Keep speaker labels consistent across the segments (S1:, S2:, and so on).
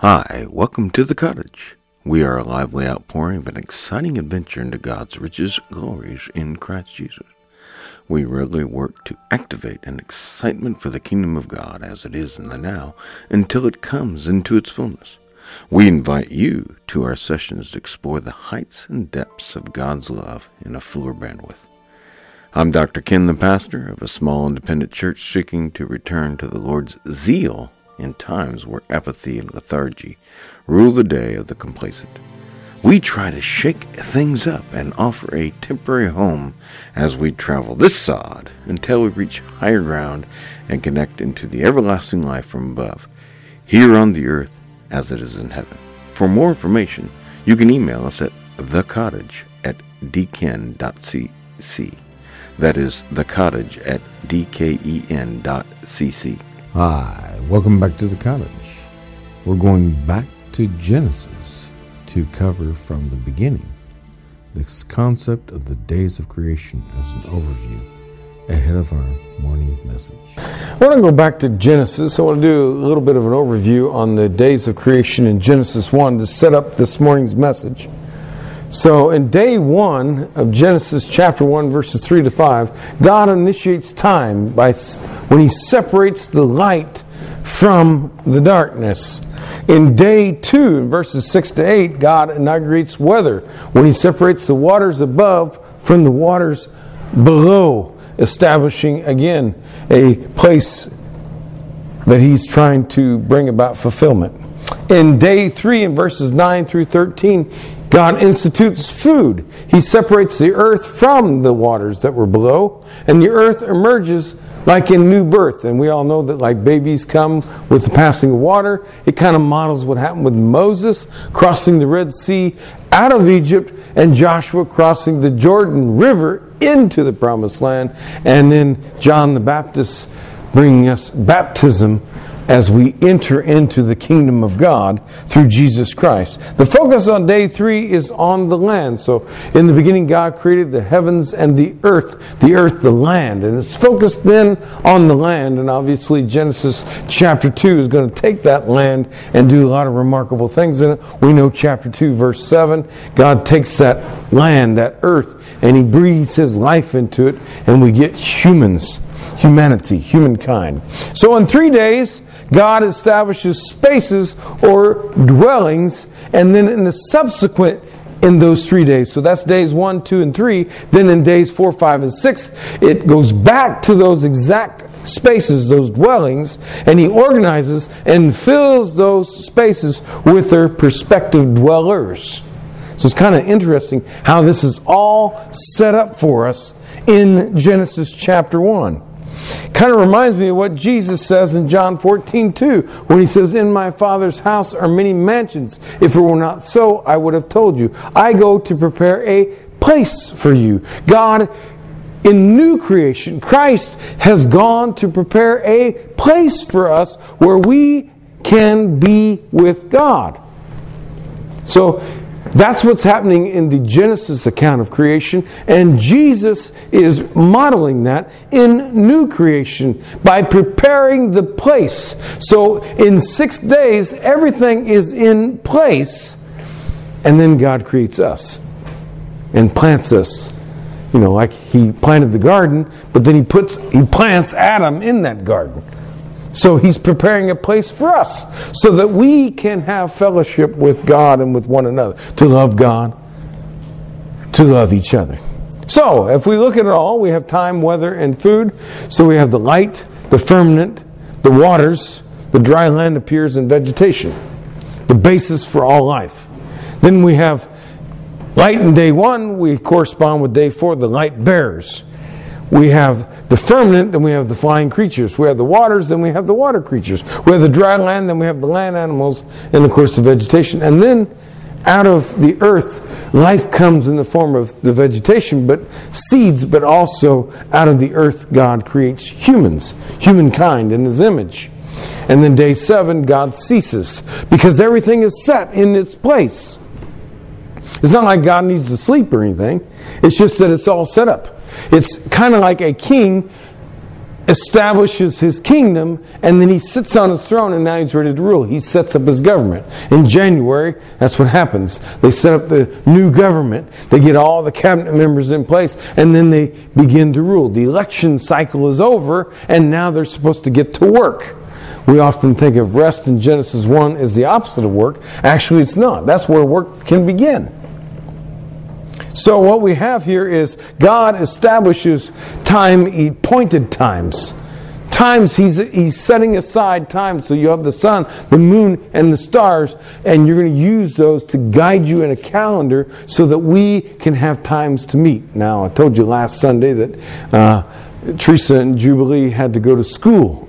S1: Hi, welcome to the cottage. We are a lively outpouring of an exciting adventure into God's riches, glories in Christ Jesus. We regularly work to activate an excitement for the kingdom of God as it is in the now until it comes into its fullness. We invite you to our sessions to explore the heights and depths of God's love in a fuller bandwidth. I'm Dr. Ken, the pastor of a small independent church seeking to return to the Lord's zeal in times where apathy and lethargy rule the day of the complacent. We try to shake things up and offer a temporary home as we travel this sod until we reach higher ground and connect into the everlasting life from above, here on the earth as it is in heaven. For more information, you can email us at thecottage at dken.cc. That is the cottage at dken.cc.
S2: Hi, welcome back to the cottage. We're going back to Genesis to cover from the beginning this concept of the days of creation as an overview ahead of our morning message.
S3: I want to go back to Genesis. I want to do a little bit of an overview on the days of creation in Genesis 1 to set up this morning's message. So, in day one of Genesis chapter 1, verses 3 to 5, God initiates time by when He separates the light from the darkness. In day 2, in verses 6 to 8, God inaugurates weather when He separates the waters above from the waters below, establishing again a place that He's trying to bring about fulfillment. In day 3, in verses 9 through 13, God institutes food. He separates the earth from the waters that were below, and the earth emerges like in new birth. And we all know that, like babies come with the passing of water, it kind of models what happened with Moses crossing the Red Sea out of Egypt and Joshua crossing the Jordan River into the promised land, and then John the Baptist bringing us baptism as we enter into the kingdom of God through Jesus Christ. The focus on day three is on the land. So, in the beginning, God created the heavens and the earth, the earth, the land. And it's focused then on the land. And obviously, Genesis chapter 2 is going to take that land and do a lot of remarkable things in it. We know chapter 2, verse 7, God takes that land, that earth, and He breathes His life into it, and we get humans humanity, humankind. So in three days, God establishes spaces or dwellings, and then in the subsequent in those three days. So that's days one, two, and three. Then in days four, five, and six, it goes back to those exact spaces, those dwellings, and he organizes and fills those spaces with their prospective dwellers. So it's kind of interesting how this is all set up for us in Genesis chapter 1. Kind of reminds me of what Jesus says in John 14, 2, when he says, In my Father's house are many mansions. If it were not so, I would have told you. I go to prepare a place for you. God, in new creation, Christ has gone to prepare a place for us where we can be with God. So that's what's happening in the Genesis account of creation, and Jesus is modeling that in new creation by preparing the place. So, in six days, everything is in place, and then God creates us and plants us. You know, like He planted the garden, but then He puts He plants Adam in that garden. So he's preparing a place for us so that we can have fellowship with God and with one another, to love God, to love each other. So, if we look at it all, we have time, weather, and food. So we have the light, the firmament, the waters, the dry land appears, and vegetation, the basis for all life. Then we have light in day one, we correspond with day four, the light bearers. We have the firmament, then we have the flying creatures. We have the waters, then we have the water creatures. We have the dry land, then we have the land animals, and of course the vegetation. And then out of the earth, life comes in the form of the vegetation, but seeds, but also out of the earth, God creates humans, humankind in His image. And then day seven, God ceases because everything is set in its place. It's not like God needs to sleep or anything, it's just that it's all set up. It's kind of like a king establishes his kingdom, and then he sits on his throne, and now he's ready to rule. He sets up his government. In January, that's what happens. They set up the new government, they get all the cabinet members in place, and then they begin to rule. The election cycle is over, and now they're supposed to get to work. We often think of rest in Genesis 1 as the opposite of work. Actually, it's not. That's where work can begin. So, what we have here is God establishes time, appointed times. Times, he's, he's setting aside time. So, you have the sun, the moon, and the stars, and you're going to use those to guide you in a calendar so that we can have times to meet. Now, I told you last Sunday that uh, Teresa and Jubilee had to go to school.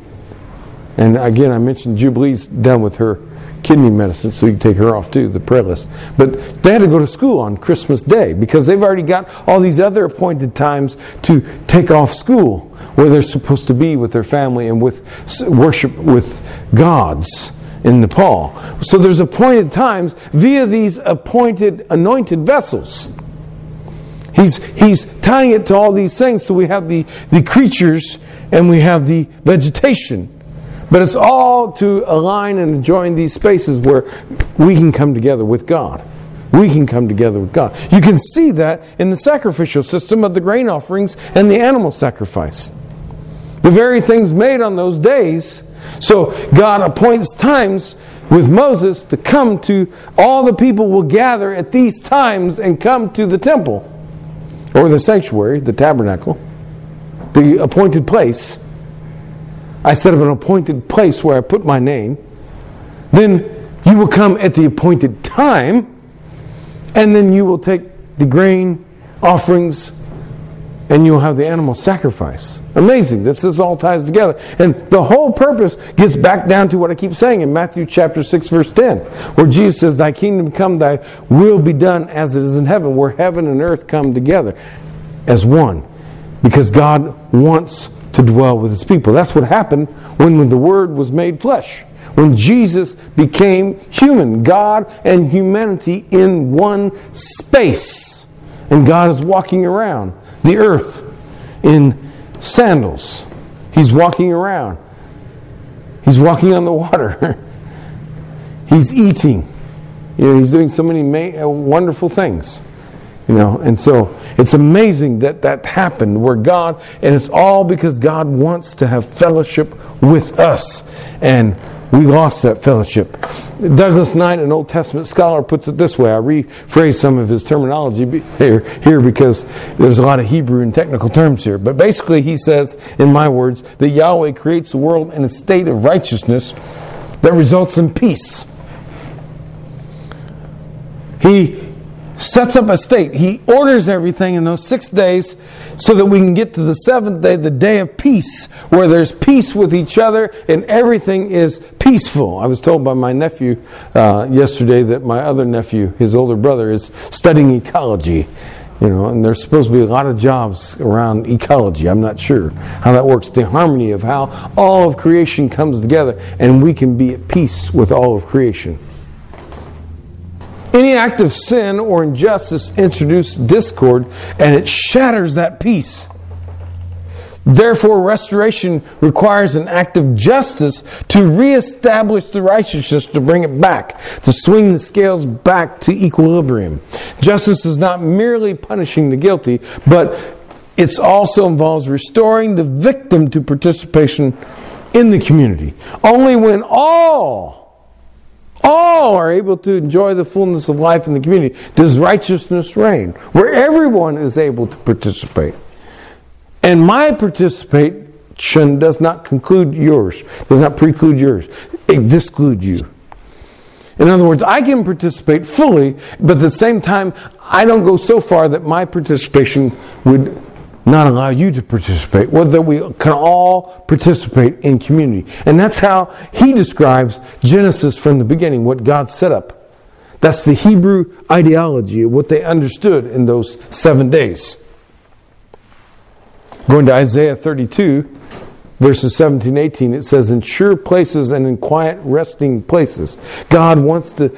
S3: And again, I mentioned Jubilee's done with her kidney medicine, so you take her off too, the prayer list. But they had to go to school on Christmas Day because they've already got all these other appointed times to take off school where they're supposed to be with their family and with worship with gods in Nepal. So there's appointed times via these appointed anointed vessels. He's, he's tying it to all these things. So we have the, the creatures and we have the vegetation. But it's all to align and join these spaces where we can come together with God. We can come together with God. You can see that in the sacrificial system of the grain offerings and the animal sacrifice. The very things made on those days. So God appoints times with Moses to come to, all the people will gather at these times and come to the temple or the sanctuary, the tabernacle, the appointed place I set up an appointed place where I put my name. Then you will come at the appointed time, and then you will take the grain offerings and you'll have the animal sacrifice. Amazing. This, this all ties together. And the whole purpose gets back down to what I keep saying in Matthew chapter 6, verse 10, where Jesus says, Thy kingdom come, thy will be done as it is in heaven, where heaven and earth come together as one. Because God wants to dwell with his people. That's what happened when, the Word was made flesh. When Jesus became human, God and humanity in one space. And God is walking around the earth in sandals. He's walking around. He's walking on the water. he's eating. You know, he's doing so many ma- uh, wonderful things. You know, and so it's amazing that that happened where God, and it's all because God wants to have fellowship with us. And we lost that fellowship. Douglas Knight, an Old Testament scholar, puts it this way. I rephrase some of his terminology here, here because there's a lot of Hebrew and technical terms here. But basically, he says, in my words, that Yahweh creates the world in a state of righteousness that results in peace. He sets up a state. He orders everything in those six days so that we can get to the seventh day, the day of peace, where there's peace with each other and everything is peaceful. I was told by my nephew uh, yesterday that my other nephew, his older brother, is studying ecology. You know, and there's supposed to be a lot of jobs around ecology. I'm not sure how that works. The harmony of how all of creation comes together and we can be at peace with all of creation. Any act of sin or injustice introduces discord and it shatters that peace. Therefore, restoration requires an act of justice to reestablish the righteousness, to bring it back, to swing the scales back to equilibrium. Justice is not merely punishing the guilty, but it also involves restoring the victim to participation in the community. Only when all all are able to enjoy the fullness of life in the community. Does righteousness reign? Where everyone is able to participate. And my participation does not conclude yours, does not preclude yours, it disclude you. In other words, I can participate fully, but at the same time, I don't go so far that my participation would not allow you to participate, whether we can all participate in community. And that's how he describes Genesis from the beginning, what God set up. That's the Hebrew ideology of what they understood in those seven days. Going to Isaiah 32, verses 17 18, it says, In sure places and in quiet resting places. God wants to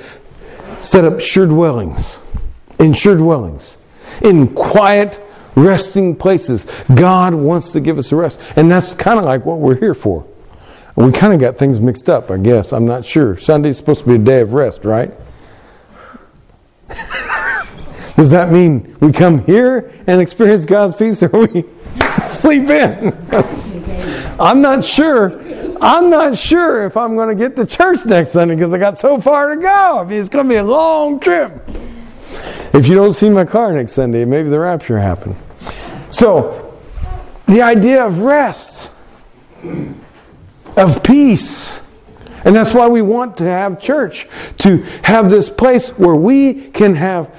S3: set up sure dwellings, in sure dwellings, in quiet resting places. God wants to give us a rest. And that's kind of like what we're here for. We kind of got things mixed up, I guess. I'm not sure. Sunday's supposed to be a day of rest, right? Does that mean we come here and experience God's peace or we sleep in? I'm not sure. I'm not sure if I'm going to get to church next Sunday because I got so far to go. I mean, it's going to be a long trip. If you don't see my car next Sunday, maybe the rapture happened. So, the idea of rest, of peace, and that's why we want to have church, to have this place where we can have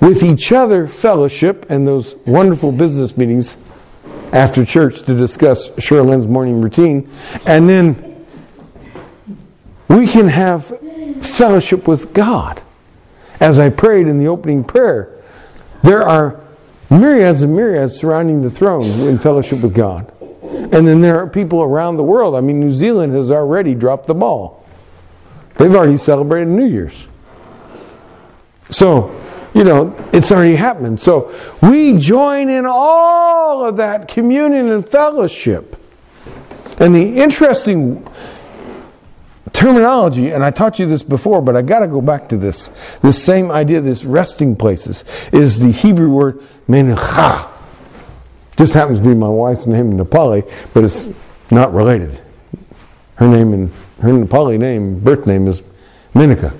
S3: with each other fellowship and those wonderful business meetings after church to discuss Sherlin's morning routine. And then we can have fellowship with God. As I prayed in the opening prayer, there are myriads and myriads surrounding the throne in fellowship with God. And then there are people around the world. I mean, New Zealand has already dropped the ball. They've already celebrated New Year's. So, you know, it's already happened. So we join in all of that communion and fellowship. And the interesting terminology, and I taught you this before, but I got to go back to this. This same idea, this resting places, is the Hebrew word menucha. Just happens to be my wife's name in Nepali, but it's not related. Her name in her Nepali name, birth name is Menika.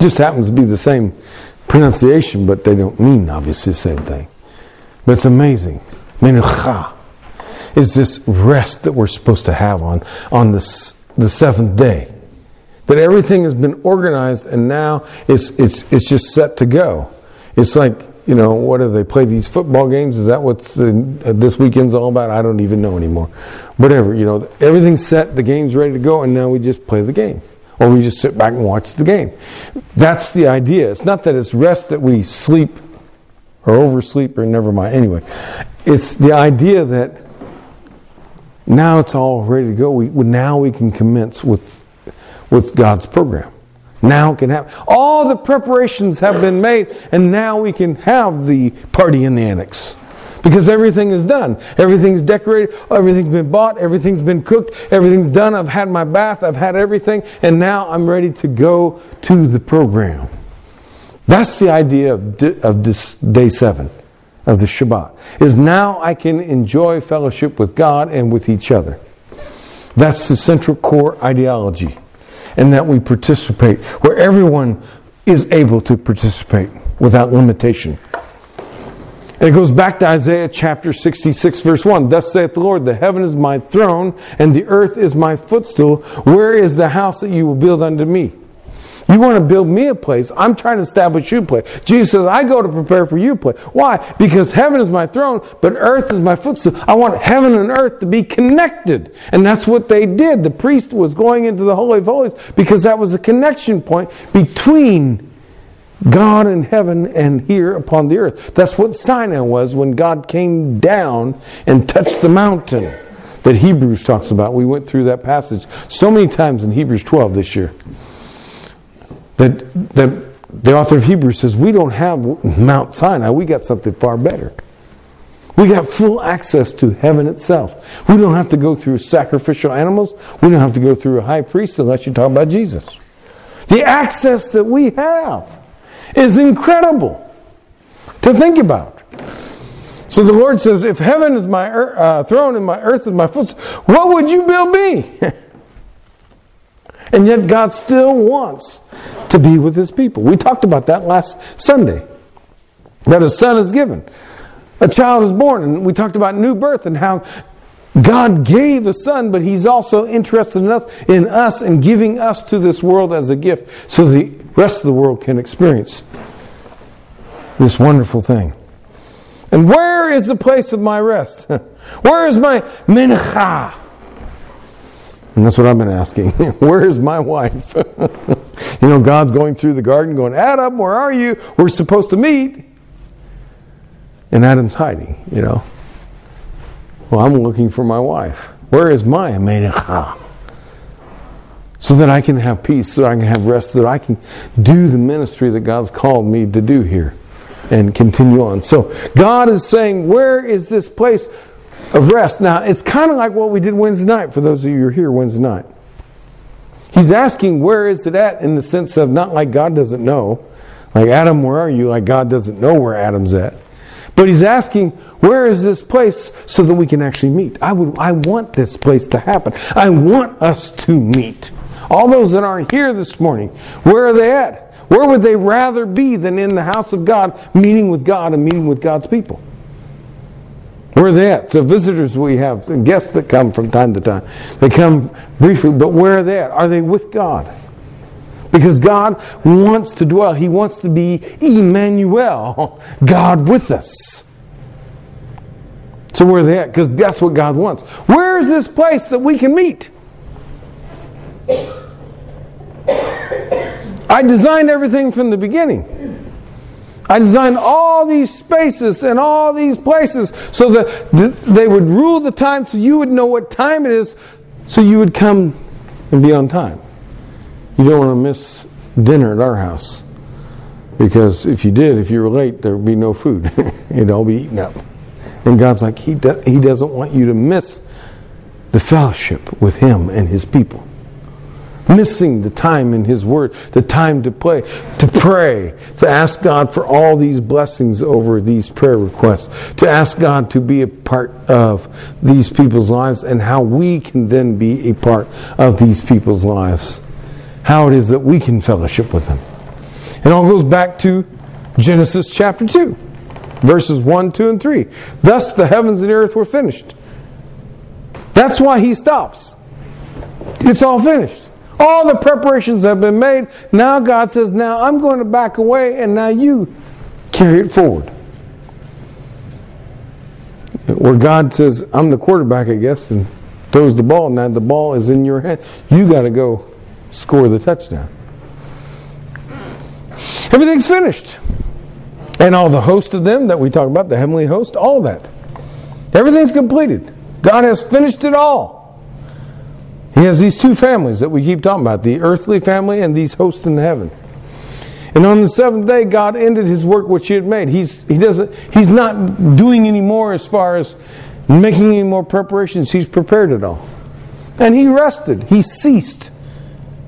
S3: Just happens to be the same pronunciation, but they don't mean obviously the same thing. But it's amazing. Menucha is this rest that we're supposed to have on, on this, the seventh day. That everything has been organized and now it's, it's, it's just set to go. It's like, you know, what do they play these football games? Is that what uh, this weekend's all about? I don't even know anymore. Whatever, you know, everything's set, the game's ready to go, and now we just play the game or we just sit back and watch the game. That's the idea. It's not that it's rest that we sleep or oversleep or never mind. Anyway, it's the idea that now it's all ready to go. We, now we can commence with, with God's program. Now it can happen. All the preparations have been made, and now we can have the party in the annex because everything is done. Everything's decorated, everything's been bought, everything's been cooked, everything's done. I've had my bath, I've had everything, and now I'm ready to go to the program. That's the idea of, of this day seven of the Shabbat. Is now I can enjoy fellowship with God and with each other. That's the central core ideology. And that we participate where everyone is able to participate without limitation. And it goes back to Isaiah chapter 66, verse 1. Thus saith the Lord, The heaven is my throne, and the earth is my footstool. Where is the house that you will build unto me? You want to build me a place. I'm trying to establish you a place. Jesus says, I go to prepare for you a place. Why? Because heaven is my throne, but earth is my footstool. I want heaven and earth to be connected. And that's what they did. The priest was going into the Holy of Holies because that was a connection point between God in heaven and here upon the earth. That's what Sinai was when God came down and touched the mountain that Hebrews talks about. We went through that passage so many times in Hebrews 12 this year. That, the author of Hebrews says, We don't have Mount Sinai, we got something far better. We got full access to heaven itself. We don't have to go through sacrificial animals. We don't have to go through a high priest unless you talk about Jesus. The access that we have is incredible to think about. So the Lord says, If heaven is my uh, throne and my earth is my footstool, what would you build me? and yet God still wants to be with his people. We talked about that last Sunday. That a son is given, a child is born, and we talked about new birth and how God gave a son, but He's also interested in us, in us and giving us to this world as a gift so the rest of the world can experience this wonderful thing. And where is the place of my rest? where is my menucha? And that's what I've been asking. where is my wife? you know, God's going through the garden going, Adam, where are you? We're supposed to meet. And Adam's hiding, you know. Well, I'm looking for my wife. Where is my Amenecha? So that I can have peace, so I can have rest, so that I can do the ministry that God's called me to do here. and continue on. So God is saying, Where is this place of rest? Now, it's kind of like what we did Wednesday night, for those of you who are here Wednesday night. He's asking, Where is it at? in the sense of not like God doesn't know. Like, Adam, where are you? Like, God doesn't know where Adam's at. But he's asking, where is this place so that we can actually meet? I would I want this place to happen. I want us to meet. All those that aren't here this morning, where are they at? Where would they rather be than in the house of God, meeting with God and meeting with God's people? Where are they at? So visitors we have, guests that come from time to time. They come briefly, but where are they at? Are they with God? Because God wants to dwell. He wants to be Emmanuel, God with us. So where are they at? Because that's what God wants. Where is this place that we can meet? I designed everything from the beginning. I designed all these spaces and all these places so that they would rule the time so you would know what time it is so you would come and be on time. You don't want to miss dinner at our house because if you did, if you were late, there would be no food. It'd all be eaten up. And God's like, he, do, he doesn't want you to miss the fellowship with Him and His people missing the time in His Word, the time to play, to pray, to ask God for all these blessings over these prayer requests, to ask God to be a part of these people's lives, and how we can then be a part of these people's lives. How it is that we can fellowship with them. It all goes back to Genesis chapter 2, verses 1, 2, and 3. Thus the heavens and the earth were finished. That's why he stops. It's all finished. All the preparations have been made. Now God says, Now I'm going to back away, and now you carry it forward. Where God says, I'm the quarterback, I guess, and throws the ball. And now the ball is in your hand. You got to go score the touchdown. Everything's finished. And all the host of them that we talk about, the heavenly host, all that. Everything's completed. God has finished it all. He has these two families that we keep talking about the earthly family and these hosts in heaven. And on the seventh day, God ended his work which he had made. He's, he doesn't, he's not doing any more as far as making any more preparations. He's prepared it all. And he rested. He ceased.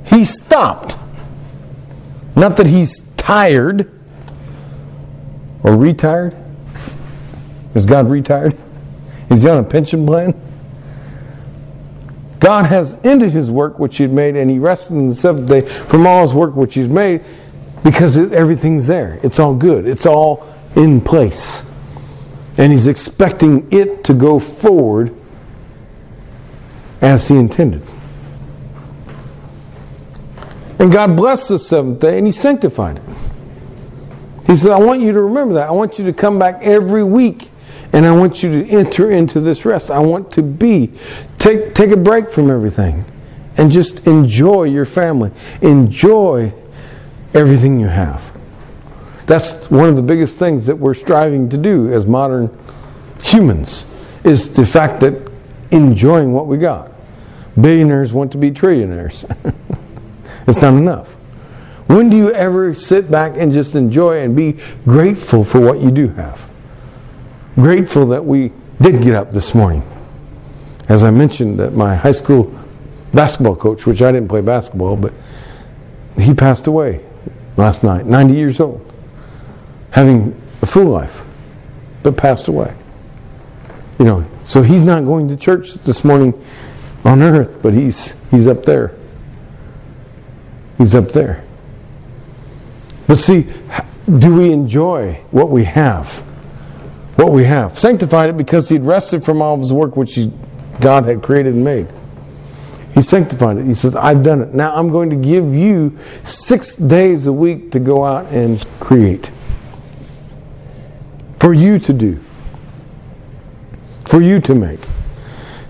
S3: He stopped. Not that he's tired or retired. Is God retired? Is he on a pension plan? God has ended his work which he had made, and he rested on the seventh day from all his work which he's made because everything's there. It's all good, it's all in place. And he's expecting it to go forward as he intended. And God blessed the seventh day and he sanctified it. He said, I want you to remember that. I want you to come back every week and I want you to enter into this rest. I want to be. Take, take a break from everything and just enjoy your family. Enjoy everything you have. That's one of the biggest things that we're striving to do as modern humans is the fact that enjoying what we got. Billionaires want to be trillionaires. it's not enough. When do you ever sit back and just enjoy and be grateful for what you do have? Grateful that we did get up this morning. As I mentioned, that my high school basketball coach, which I didn't play basketball, but he passed away last night, 90 years old, having a full life, but passed away. You know, so he's not going to church this morning on earth, but he's he's up there. He's up there. But see, do we enjoy what we have? What we have. Sanctified it because he'd rested from all of his work which he, God had created and made. He sanctified it. He says, I've done it. Now I'm going to give you six days a week to go out and create. For you to do. For you to make.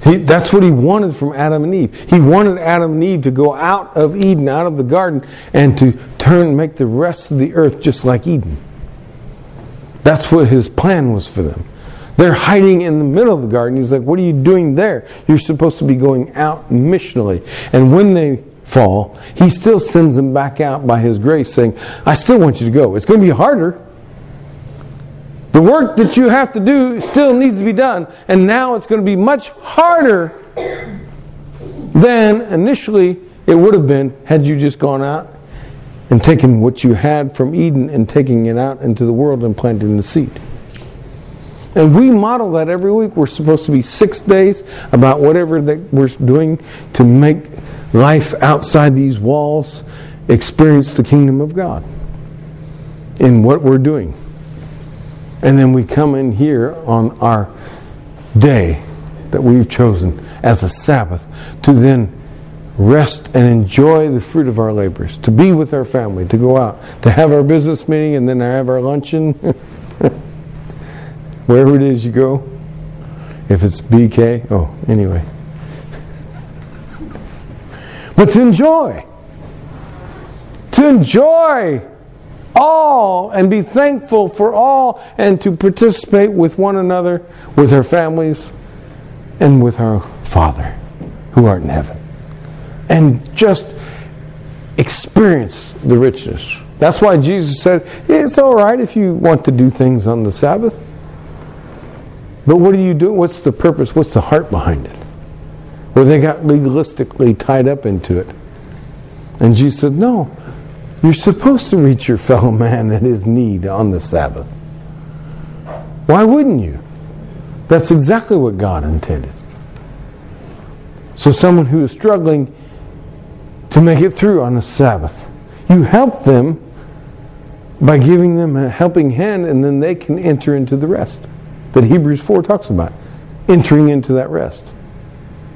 S3: He, that's what he wanted from Adam and Eve. He wanted Adam and Eve to go out of Eden, out of the garden, and to turn and make the rest of the earth just like Eden. That's what his plan was for them. They're hiding in the middle of the garden. He's like, What are you doing there? You're supposed to be going out missionally. And when they fall, he still sends them back out by his grace, saying, I still want you to go. It's going to be harder. The work that you have to do still needs to be done, and now it's going to be much harder than initially it would have been had you just gone out and taking what you had from Eden and taking it out into the world and planting the seed. And we model that every week. We're supposed to be six days about whatever that we're doing to make life outside these walls experience the kingdom of God in what we're doing. And then we come in here on our day that we've chosen as a Sabbath to then rest and enjoy the fruit of our labors, to be with our family, to go out, to have our business meeting and then have our luncheon. Wherever it is you go. If it's BK, oh, anyway. But to enjoy. To enjoy all and be thankful for all and to participate with one another, with our families, and with our Father who art in heaven. And just experience the richness. That's why Jesus said, It's all right if you want to do things on the Sabbath. But what are you doing? What's the purpose? What's the heart behind it? Where they got legalistically tied up into it. And Jesus said, No, you're supposed to reach your fellow man at his need on the Sabbath. Why wouldn't you? That's exactly what God intended. So, someone who is struggling to make it through on the Sabbath, you help them by giving them a helping hand, and then they can enter into the rest that Hebrews 4 talks about, entering into that rest.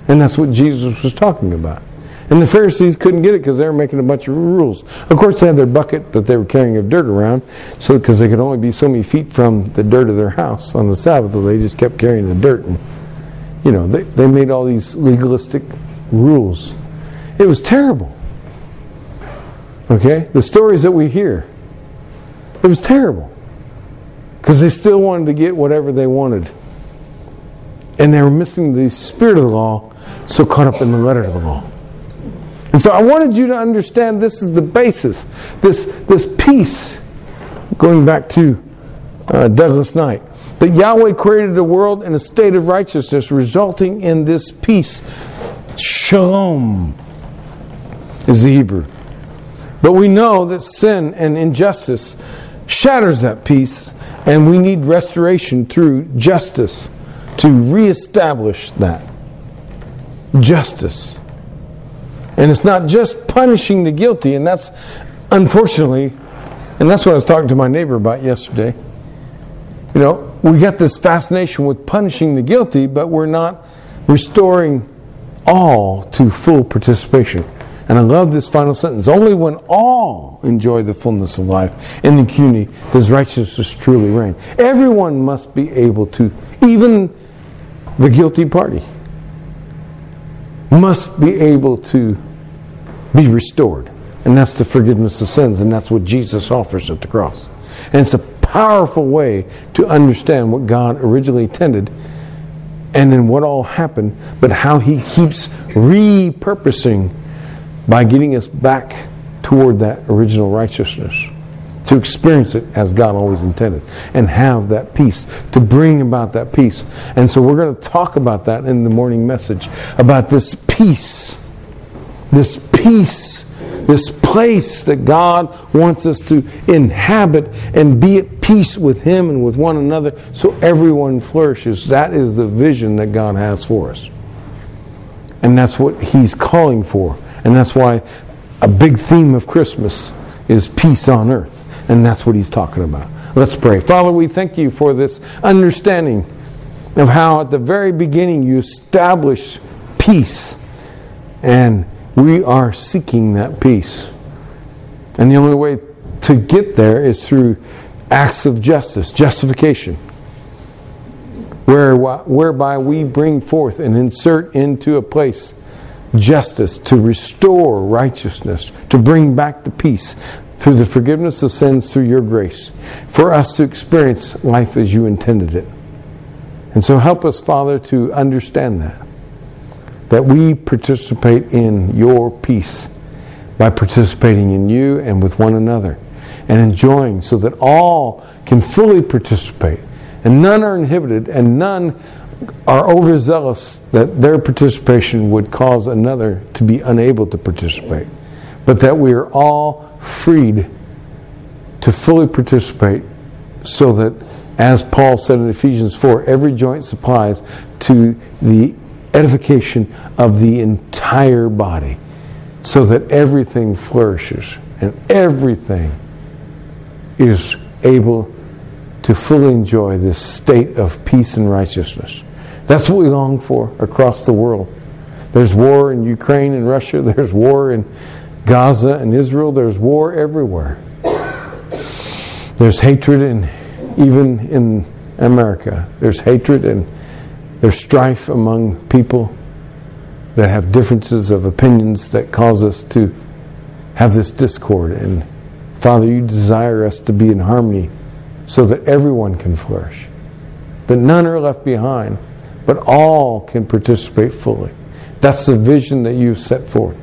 S3: And that's what Jesus was talking about. And the Pharisees couldn't get it because they were making a bunch of rules. Of course, they had their bucket that they were carrying of dirt around, so because they could only be so many feet from the dirt of their house on the Sabbath, they just kept carrying the dirt. And you know, they, they made all these legalistic rules. It was terrible. Okay, the stories that we hear, it was terrible because they still wanted to get whatever they wanted. And they were missing the spirit of the law, so caught up in the letter of the law. And so I wanted you to understand this is the basis, this, this peace, going back to uh, Douglas Knight, that Yahweh created the world in a state of righteousness, resulting in this peace. Shalom is the Hebrew. But we know that sin and injustice shatters that peace and we need restoration through justice to reestablish that. Justice. And it's not just punishing the guilty, and that's unfortunately, and that's what I was talking to my neighbor about yesterday. You know, we got this fascination with punishing the guilty, but we're not restoring all to full participation. And I love this final sentence. Only when all enjoy the fullness of life in the impunity does righteousness truly reign. Everyone must be able to, even the guilty party, must be able to be restored. And that's the forgiveness of sins, and that's what Jesus offers at the cross. And it's a powerful way to understand what God originally intended and then what all happened, but how He keeps repurposing by getting us back toward that original righteousness, to experience it as God always intended, and have that peace, to bring about that peace. And so we're going to talk about that in the morning message about this peace, this peace, this place that God wants us to inhabit and be at peace with Him and with one another so everyone flourishes. That is the vision that God has for us. And that's what He's calling for. And that's why a big theme of Christmas is peace on earth. And that's what he's talking about. Let's pray. Father, we thank you for this understanding of how at the very beginning you established peace. And we are seeking that peace. And the only way to get there is through acts of justice, justification, whereby we bring forth and insert into a place justice, to restore righteousness, to bring back the peace through the forgiveness of sins through your grace, for us to experience life as you intended it. And so help us, Father, to understand that. That we participate in your peace by participating in you and with one another and enjoying so that all can fully participate And none are inhibited, and none are overzealous that their participation would cause another to be unable to participate. But that we are all freed to fully participate so that, as Paul said in Ephesians 4, every joint supplies to the edification of the entire body so that everything flourishes and everything is able to fully enjoy this state of peace and righteousness. That's what we long for across the world. There's war in Ukraine and Russia, there's war in Gaza and Israel, there's war everywhere. There's hatred in even in America. There's hatred and there's strife among people that have differences of opinions that cause us to have this discord. And Father, you desire us to be in harmony so that everyone can flourish, that none are left behind, but all can participate fully. That's the vision that you've set forth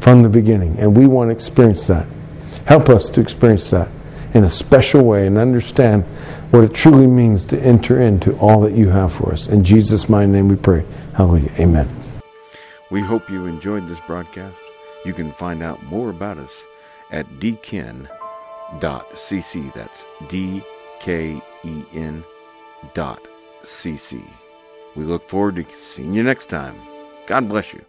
S3: from the beginning, and we want to experience that. Help us to experience that in a special way and understand what it truly means to enter into all that you have for us. In Jesus' mighty name we pray. Hallelujah. Amen.
S1: We hope you enjoyed this broadcast. You can find out more about us at dken.cc. That's D K E N dot cc. We look forward to seeing you next time. God bless you.